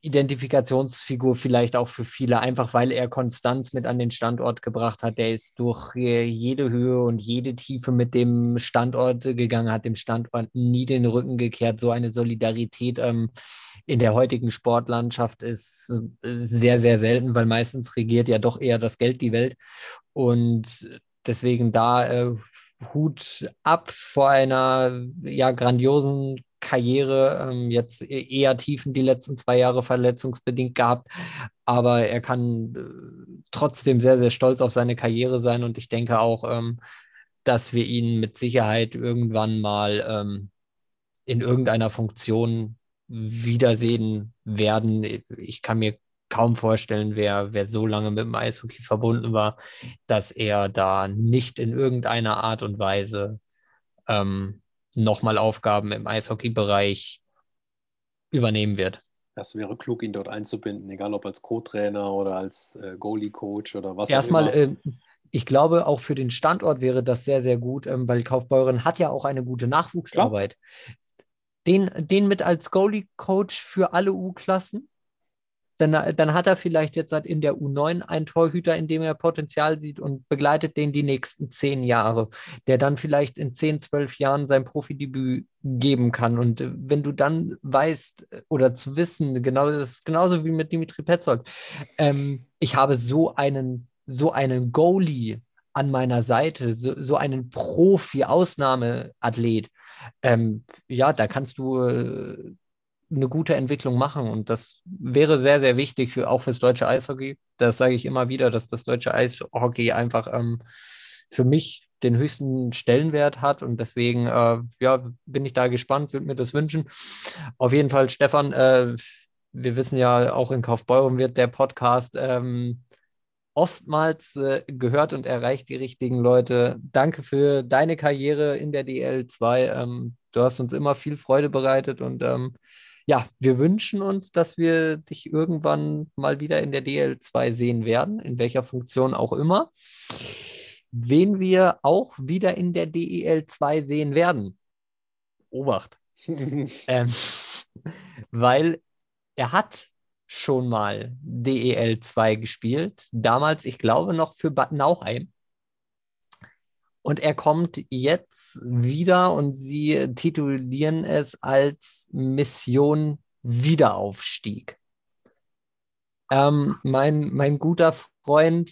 Identifikationsfigur vielleicht auch für viele, einfach weil er Konstanz mit an den Standort gebracht hat. Der ist durch jede Höhe und jede Tiefe mit dem Standort gegangen, hat dem Standort nie den Rücken gekehrt. So eine Solidarität. Ähm, in der heutigen Sportlandschaft ist sehr, sehr selten, weil meistens regiert ja doch eher das Geld die Welt. Und deswegen da äh, Hut ab vor einer ja, grandiosen Karriere. Ähm, jetzt e-, eher tiefen die letzten zwei Jahre verletzungsbedingt gehabt. Aber er kann äh, trotzdem sehr, sehr stolz auf seine Karriere sein. Und ich denke auch, ähm, dass wir ihn mit Sicherheit irgendwann mal ähm, in irgendeiner Funktion wiedersehen werden. Ich kann mir kaum vorstellen, wer, wer so lange mit dem Eishockey verbunden war, dass er da nicht in irgendeiner Art und Weise ähm, nochmal Aufgaben im Eishockey-Bereich übernehmen wird. Das wäre klug, ihn dort einzubinden, egal ob als Co-Trainer oder als äh, Goalie-Coach oder was Erstmal, auch immer. Äh, ich glaube, auch für den Standort wäre das sehr, sehr gut, ähm, weil Kaufbeuren hat ja auch eine gute Nachwuchsarbeit. Klar den, den mit als Goalie-Coach für alle U-Klassen. Dann, dann hat er vielleicht jetzt halt in der U9 einen Torhüter, in dem er Potenzial sieht und begleitet den die nächsten zehn Jahre, der dann vielleicht in zehn, zwölf Jahren sein Profidebüt geben kann. Und äh, wenn du dann weißt äh, oder zu wissen, genau, das ist genauso wie mit Dimitri Petzold, ähm, ich habe so einen, so einen Goalie an meiner Seite, so, so einen Profi-Ausnahmeathlet, ähm, ja, da kannst du äh, eine gute Entwicklung machen. Und das wäre sehr, sehr wichtig für, auch fürs deutsche Eishockey. Das sage ich immer wieder, dass das deutsche Eishockey einfach ähm, für mich den höchsten Stellenwert hat. Und deswegen äh, ja, bin ich da gespannt, würde mir das wünschen. Auf jeden Fall, Stefan, äh, wir wissen ja, auch in Kaufbeuren wird der Podcast ähm, oftmals äh, gehört und erreicht die richtigen Leute. Danke für deine Karriere in der DL2. Ähm, du hast uns immer viel Freude bereitet und ähm, ja, wir wünschen uns, dass wir dich irgendwann mal wieder in der DL2 sehen werden, in welcher Funktion auch immer. Wen wir auch wieder in der DEL2 sehen werden. Obacht. ähm, weil er hat schon mal DEL 2 gespielt. Damals, ich glaube, noch für Bad Nauheim. Und er kommt jetzt wieder und sie titulieren es als Mission Wiederaufstieg. Ähm, mein, mein guter Freund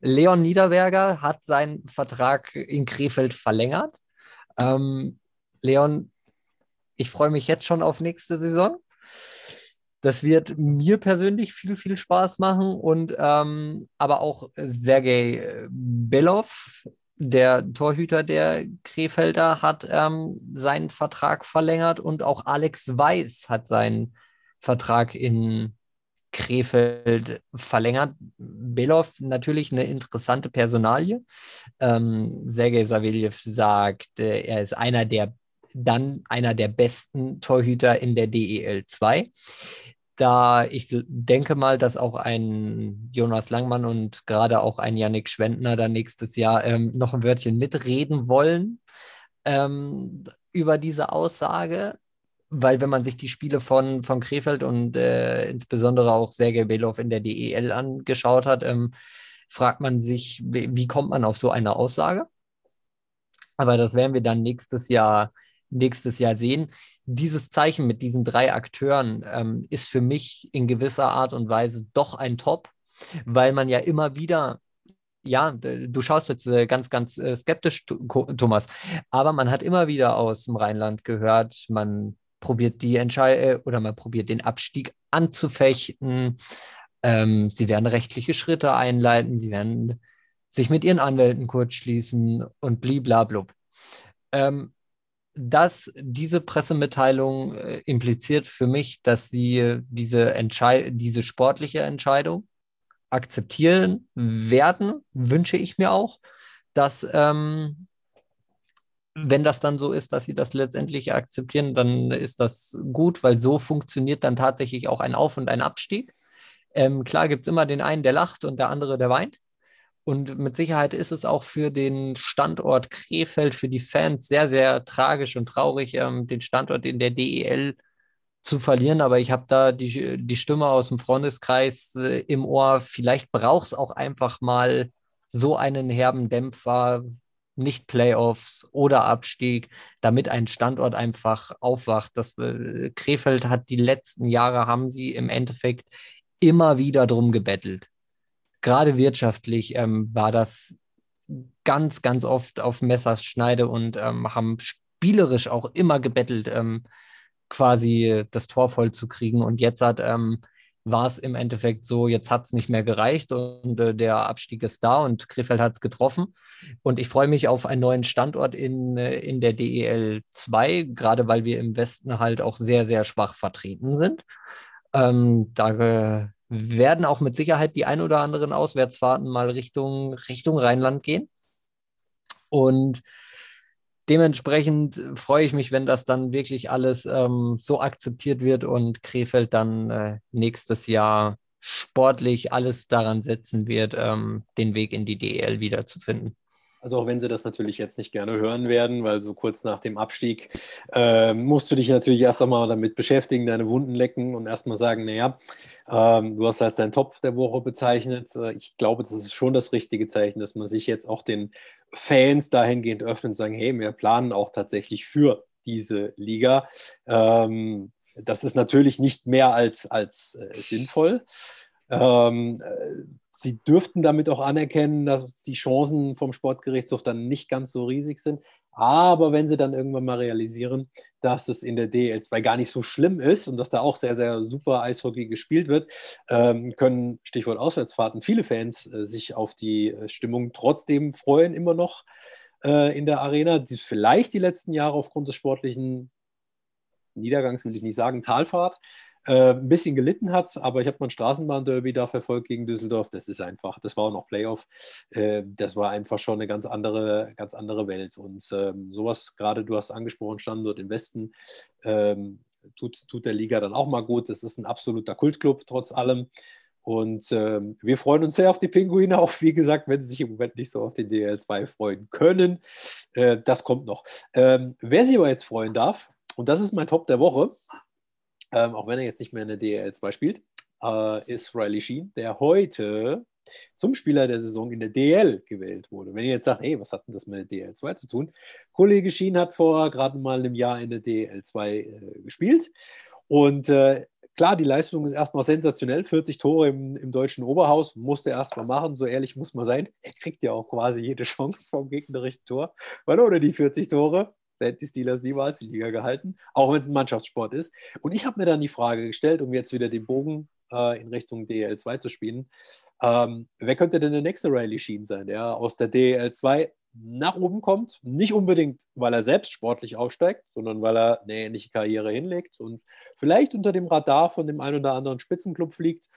Leon Niederberger hat seinen Vertrag in Krefeld verlängert. Ähm, Leon, ich freue mich jetzt schon auf nächste Saison. Das wird mir persönlich viel, viel Spaß machen und ähm, aber auch Sergei Belov, der Torhüter der Krefelder, hat ähm, seinen Vertrag verlängert und auch Alex Weiß hat seinen Vertrag in Krefeld verlängert. Belov natürlich eine interessante Personalie. Ähm, Sergei Savelyev sagt, äh, er ist einer der dann einer der besten Torhüter in der DEL 2. Da ich denke mal, dass auch ein Jonas Langmann und gerade auch ein Yannick Schwendner da nächstes Jahr ähm, noch ein Wörtchen mitreden wollen ähm, über diese Aussage. Weil wenn man sich die Spiele von, von Krefeld und äh, insbesondere auch Sergei Belov in der DEL angeschaut hat, ähm, fragt man sich, wie, wie kommt man auf so eine Aussage? Aber das werden wir dann nächstes Jahr nächstes Jahr sehen. Dieses Zeichen mit diesen drei Akteuren ähm, ist für mich in gewisser Art und Weise doch ein Top, weil man ja immer wieder ja, du schaust jetzt äh, ganz, ganz äh, skeptisch, Thomas, aber man hat immer wieder aus dem Rheinland gehört, man probiert die Entscheidung äh, oder man probiert den Abstieg anzufechten. Ähm, sie werden rechtliche Schritte einleiten, sie werden sich mit ihren Anwälten kurzschließen und bliblablub. Ähm, dass diese Pressemitteilung äh, impliziert für mich, dass sie diese, Entschei diese sportliche Entscheidung akzeptieren werden, wünsche ich mir auch, dass ähm, wenn das dann so ist, dass sie das letztendlich akzeptieren, dann ist das gut, weil so funktioniert dann tatsächlich auch ein Auf- und ein Abstieg. Ähm, klar gibt es immer den einen, der lacht und der andere, der weint. Und mit Sicherheit ist es auch für den Standort Krefeld, für die Fans sehr, sehr tragisch und traurig, ähm, den Standort in der DEL zu verlieren. Aber ich habe da die, die Stimme aus dem Freundeskreis äh, im Ohr. Vielleicht braucht es auch einfach mal so einen herben Dämpfer, nicht Playoffs oder Abstieg, damit ein Standort einfach aufwacht. Das äh, Krefeld hat die letzten Jahre haben sie im Endeffekt immer wieder drum gebettelt gerade wirtschaftlich ähm, war das ganz, ganz oft auf Messers Schneide und ähm, haben spielerisch auch immer gebettelt, ähm, quasi das Tor voll zu kriegen. Und jetzt hat ähm, war es im Endeffekt so, jetzt hat es nicht mehr gereicht und äh, der Abstieg ist da und Krefeld hat es getroffen. Und ich freue mich auf einen neuen Standort in, äh, in der DEL 2, gerade weil wir im Westen halt auch sehr, sehr schwach vertreten sind. Ähm, da äh, werden auch mit Sicherheit die ein oder anderen Auswärtsfahrten mal Richtung, Richtung Rheinland gehen. Und dementsprechend freue ich mich, wenn das dann wirklich alles ähm, so akzeptiert wird und Krefeld dann äh, nächstes Jahr sportlich alles daran setzen wird, ähm, den Weg in die DEL wiederzufinden. Also auch wenn sie das natürlich jetzt nicht gerne hören werden, weil so kurz nach dem Abstieg äh, musst du dich natürlich erst einmal damit beschäftigen, deine Wunden lecken und erstmal sagen, naja, ähm, du hast als dein Top der Woche bezeichnet. Äh, ich glaube, das ist schon das richtige Zeichen, dass man sich jetzt auch den Fans dahingehend öffnet und sagen, hey, wir planen auch tatsächlich für diese Liga. Ähm, das ist natürlich nicht mehr als, als äh, sinnvoll. Ähm, äh, Sie dürften damit auch anerkennen, dass die Chancen vom Sportgerichtshof dann nicht ganz so riesig sind. Aber wenn sie dann irgendwann mal realisieren, dass es in der DL2 gar nicht so schlimm ist und dass da auch sehr, sehr super Eishockey gespielt wird, ähm, können, Stichwort Auswärtsfahrten, viele Fans äh, sich auf die äh, Stimmung trotzdem freuen, immer noch äh, in der Arena, die vielleicht die letzten Jahre aufgrund des sportlichen Niedergangs, will ich nicht sagen, Talfahrt, äh, ein bisschen gelitten hat, aber ich habe mein Straßenbahnderby da verfolgt gegen Düsseldorf. Das ist einfach, das war auch noch Playoff. Äh, das war einfach schon eine ganz andere, ganz andere Welt. Und ähm, sowas, gerade du hast angesprochen, Standort im Westen, ähm, tut, tut der Liga dann auch mal gut. Das ist ein absoluter Kultclub, trotz allem. Und ähm, wir freuen uns sehr auf die Pinguine, auch wie gesagt, wenn sie sich im Moment nicht so auf den DL2 freuen können. Äh, das kommt noch. Ähm, wer sich aber jetzt freuen darf, und das ist mein Top der Woche, ähm, auch wenn er jetzt nicht mehr in der DL2 spielt, äh, ist Riley Sheen, der heute zum Spieler der Saison in der DL gewählt wurde. Wenn ihr jetzt sagt, hey, was hat denn das mit der DL2 zu tun? Kollege Sheen hat vor gerade mal einem Jahr in der DL2 äh, gespielt und äh, klar, die Leistung ist erstmal sensationell. 40 Tore im, im deutschen Oberhaus musste er erstmal machen. So ehrlich muss man sein. Er kriegt ja auch quasi jede Chance vom gegnerischen Tor. Weil ohne die 40 Tore da hätten die Steelers niemals die Liga gehalten, auch wenn es ein Mannschaftssport ist. Und ich habe mir dann die Frage gestellt, um jetzt wieder den Bogen äh, in Richtung DL2 zu spielen, ähm, wer könnte denn der nächste Riley Sheen sein, der aus der DL2 nach oben kommt? Nicht unbedingt, weil er selbst sportlich aufsteigt, sondern weil er eine ähnliche Karriere hinlegt und vielleicht unter dem Radar von dem einen oder anderen Spitzenclub fliegt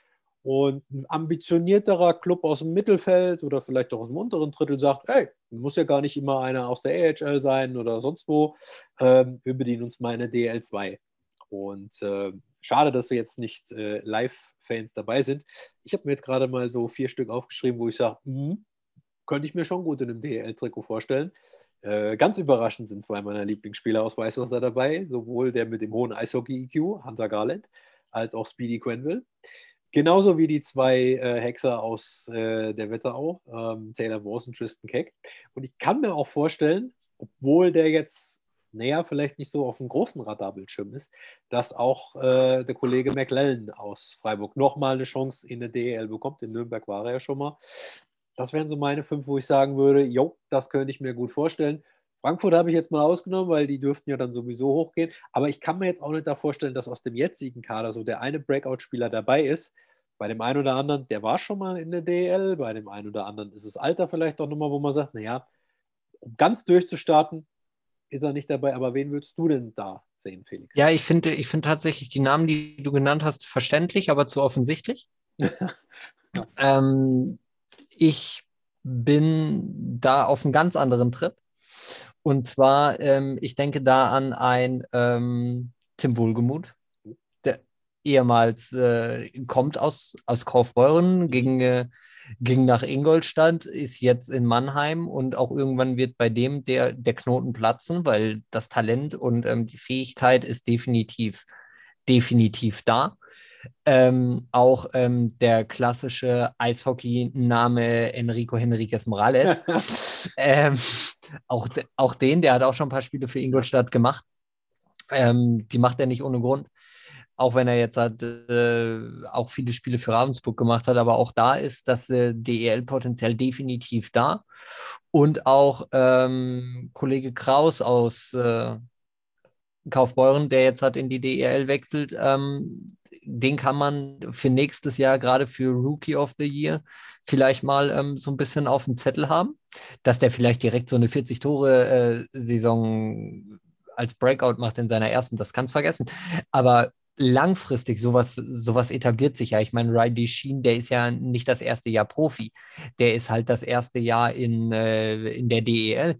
und ein ambitionierterer Club aus dem Mittelfeld oder vielleicht auch aus dem unteren Drittel sagt, hey, muss ja gar nicht immer einer aus der AHL sein oder sonst wo. Ähm, wir bedienen uns mal eine DL2. Und äh, schade, dass wir jetzt nicht äh, Live-Fans dabei sind. Ich habe mir jetzt gerade mal so vier Stück aufgeschrieben, wo ich sage, hm, könnte ich mir schon gut in einem DL-Trikot vorstellen. Äh, ganz überraschend sind zwei meiner Lieblingsspieler aus Weißwasser dabei, sowohl der mit dem hohen Eishockey-EQ, Hunter Garland, als auch Speedy Quenville. Genauso wie die zwei äh, Hexer aus äh, der Wetterau, ähm, Taylor Wars und Tristan Keck. Und ich kann mir auch vorstellen, obwohl der jetzt näher vielleicht nicht so auf dem großen Radarbildschirm ist, dass auch äh, der Kollege McLellan aus Freiburg nochmal eine Chance in der DEL bekommt. In Nürnberg war er ja schon mal. Das wären so meine fünf, wo ich sagen würde, jo, das könnte ich mir gut vorstellen. Frankfurt habe ich jetzt mal ausgenommen, weil die dürften ja dann sowieso hochgehen. Aber ich kann mir jetzt auch nicht da vorstellen, dass aus dem jetzigen Kader so der eine Breakout-Spieler dabei ist. Bei dem einen oder anderen, der war schon mal in der DL, bei dem einen oder anderen ist das Alter vielleicht auch nochmal, wo man sagt, naja, um ganz durchzustarten, ist er nicht dabei. Aber wen würdest du denn da sehen, Felix? Ja, ich finde ich find tatsächlich die Namen, die du genannt hast, verständlich, aber zu offensichtlich. ähm, ich bin da auf einem ganz anderen Trip. Und zwar, ähm, ich denke da an ein ähm, Tim Wohlgemuth. Der, ehemals äh, kommt aus, aus Kaufbeuren, ging, äh, ging nach Ingolstadt, ist jetzt in Mannheim und auch irgendwann wird bei dem der, der Knoten platzen, weil das Talent und ähm, die Fähigkeit ist definitiv, definitiv da. Ähm, auch ähm, der klassische Eishockey-Name Enrico Henriquez Morales. ähm, auch, auch den, der hat auch schon ein paar Spiele für Ingolstadt gemacht. Ähm, die macht er nicht ohne Grund auch wenn er jetzt hat, äh, auch viele Spiele für Ravensburg gemacht hat, aber auch da ist das äh, DEL-Potenzial definitiv da. Und auch ähm, Kollege Kraus aus äh, Kaufbeuren, der jetzt hat in die DEL wechselt, ähm, den kann man für nächstes Jahr, gerade für Rookie of the Year, vielleicht mal ähm, so ein bisschen auf dem Zettel haben, dass der vielleicht direkt so eine 40-Tore-Saison äh, als Breakout macht in seiner ersten, das kannst vergessen. Aber langfristig sowas, sowas etabliert sich ja. Ich meine, Riley Sheen, der ist ja nicht das erste Jahr Profi. Der ist halt das erste Jahr in, äh, in der DEL.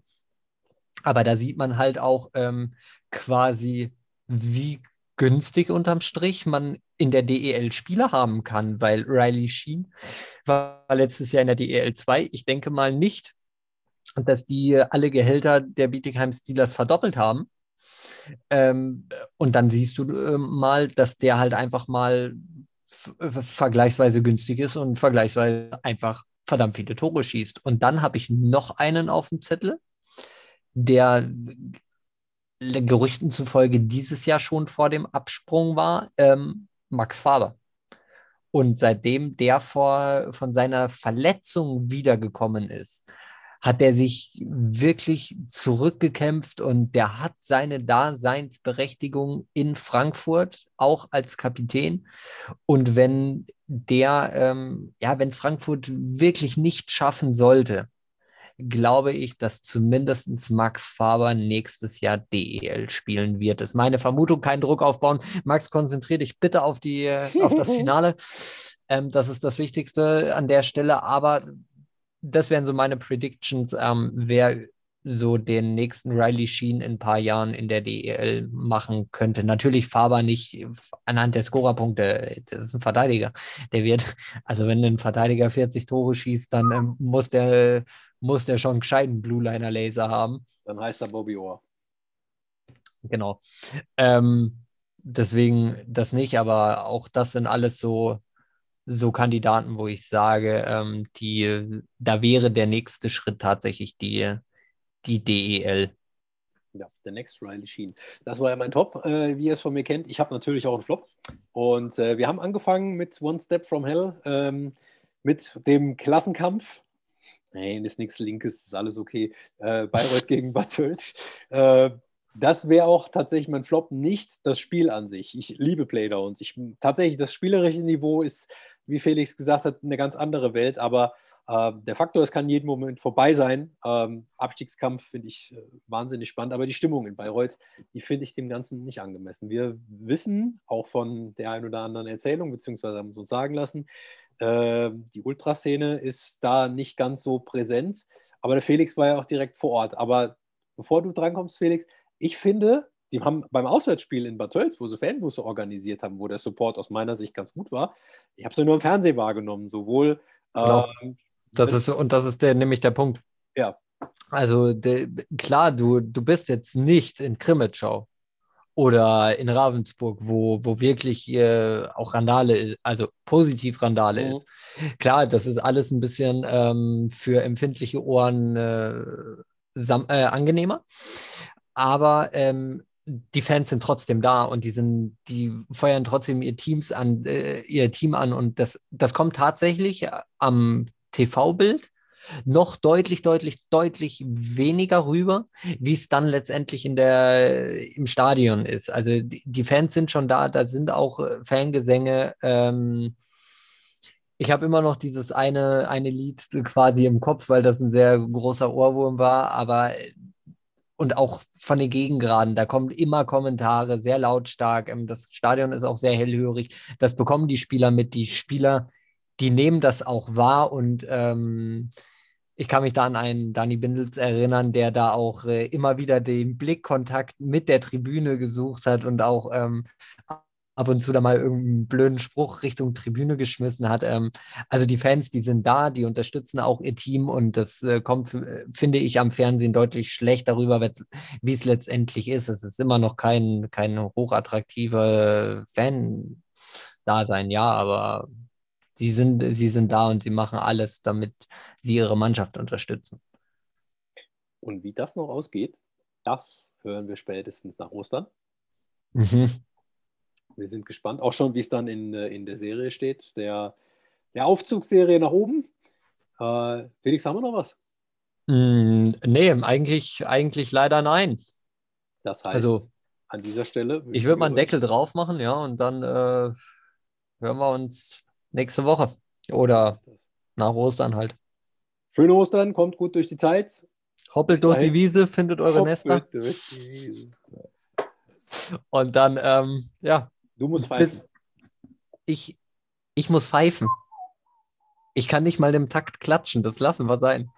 Aber da sieht man halt auch ähm, quasi, wie günstig unterm Strich man in der DEL Spieler haben kann, weil Riley Sheen war letztes Jahr in der DEL 2. Ich denke mal nicht, dass die alle Gehälter der Bietigheim Steelers verdoppelt haben. Ähm, und dann siehst du äh, mal, dass der halt einfach mal vergleichsweise günstig ist und vergleichsweise einfach verdammt viele Tore schießt. Und dann habe ich noch einen auf dem Zettel, der Gerüchten zufolge dieses Jahr schon vor dem Absprung war, ähm, Max Faber. Und seitdem der vor, von seiner Verletzung wiedergekommen ist, hat er sich wirklich zurückgekämpft und der hat seine Daseinsberechtigung in Frankfurt, auch als Kapitän. Und wenn der, ähm, ja, wenn es Frankfurt wirklich nicht schaffen sollte, glaube ich, dass zumindest Max Faber nächstes Jahr DEL spielen wird. Das ist meine Vermutung, keinen Druck aufbauen. Max, konzentriere dich bitte auf, die, auf das Finale. Ähm, das ist das Wichtigste an der Stelle. Aber das wären so meine Predictions, ähm, wer so den nächsten Riley Sheen in ein paar Jahren in der DEL machen könnte. Natürlich Faber nicht anhand der Scorerpunkte, das ist ein Verteidiger. Der wird, also wenn ein Verteidiger 40 Tore schießt, dann ähm, muss, der, muss der schon einen gescheiten Blue Liner Laser haben. Dann heißt er Bobby Orr. Genau. Ähm, deswegen das nicht, aber auch das sind alles so so Kandidaten, wo ich sage, ähm, die, da wäre der nächste Schritt tatsächlich die, die DEL. Ja, der Next Riley Sheen. Das war ja mein Top, äh, wie ihr es von mir kennt. Ich habe natürlich auch einen Flop. Und äh, wir haben angefangen mit One Step from Hell, ähm, mit dem Klassenkampf. Nein, ist nichts Linkes, ist alles okay. Äh, Bayreuth gegen Bad. Äh, das wäre auch tatsächlich mein Flop, nicht das Spiel an sich. Ich liebe Playdowns. Ich, tatsächlich, das spielerische Niveau ist wie Felix gesagt hat, eine ganz andere Welt. Aber äh, der Faktor, es kann jeden Moment vorbei sein. Ähm, Abstiegskampf finde ich äh, wahnsinnig spannend. Aber die Stimmung in Bayreuth, die finde ich dem Ganzen nicht angemessen. Wir wissen auch von der einen oder anderen Erzählung, beziehungsweise haben uns uns sagen lassen, die Ultraszene ist da nicht ganz so präsent. Aber der Felix war ja auch direkt vor Ort. Aber bevor du drankommst, Felix, ich finde, die haben beim Auswärtsspiel in Bad Tölz, wo sie Fanbusse organisiert haben, wo der Support aus meiner Sicht ganz gut war, ich habe sie nur im Fernsehen wahrgenommen, sowohl. Genau. Ähm, das ist, und das ist der, nämlich der Punkt. Ja. Also de, klar, du, du bist jetzt nicht in Krimitschau oder in Ravensburg, wo, wo wirklich äh, auch Randale ist, also positiv Randale mhm. ist. Klar, das ist alles ein bisschen ähm, für empfindliche Ohren äh, äh, angenehmer. Aber ähm, die Fans sind trotzdem da und die sind, die feuern trotzdem ihr Teams an, äh, ihr Team an und das, das kommt tatsächlich am TV-Bild noch deutlich, deutlich, deutlich weniger rüber, wie es dann letztendlich in der, im Stadion ist. Also die, die Fans sind schon da, da sind auch äh, Fangesänge. Ähm, ich habe immer noch dieses eine, eine Lied quasi im Kopf, weil das ein sehr großer Ohrwurm war, aber und auch von den Gegengraden. Da kommen immer Kommentare, sehr lautstark. Ähm, das Stadion ist auch sehr hellhörig. Das bekommen die Spieler mit. Die Spieler, die nehmen das auch wahr und ähm, ich kann mich da an einen Dani Bindels erinnern, der da auch äh, immer wieder den Blickkontakt mit der Tribüne gesucht hat und auch ähm, ab und zu da mal irgendeinen blöden Spruch Richtung Tribüne geschmissen hat. Ähm, also die Fans, die sind da, die unterstützen auch ihr Team und das äh, kommt, finde ich, am Fernsehen deutlich schlecht darüber, wie es letztendlich ist. Es ist immer noch kein, kein hochattraktiver Fan-Dasein, ja, aber sie sind, sie sind da und sie machen alles, damit sie ihre Mannschaft unterstützen. Und wie das noch ausgeht, das hören wir spätestens nach Ostern. Mhm. Wir sind gespannt, auch schon, wie es dann in, in der Serie steht, der, der Aufzugsserie nach oben. Äh, Felix, haben wir noch was? Mm, nee, eigentlich, eigentlich leider nein. Das heißt, also, an dieser Stelle. Ich würde mal einen Deckel drauf machen, ja, und dann äh, hören wir uns nächste Woche oder nach Ostern halt. Schöne Ostern, kommt gut durch die Zeit. Hoppelt durch die Wiese, findet eure Hoppelt Nester. Durch die Wiese. Und dann, ähm, ja. Du musst pfeifen. Ich, ich muss pfeifen. Ich kann nicht mal im Takt klatschen, das lassen wir sein.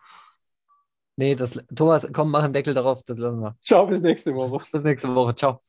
Nee, das, Thomas, komm, mach einen Deckel darauf, das lassen wir. Ciao, bis nächste Woche. Bis nächste Woche, ciao.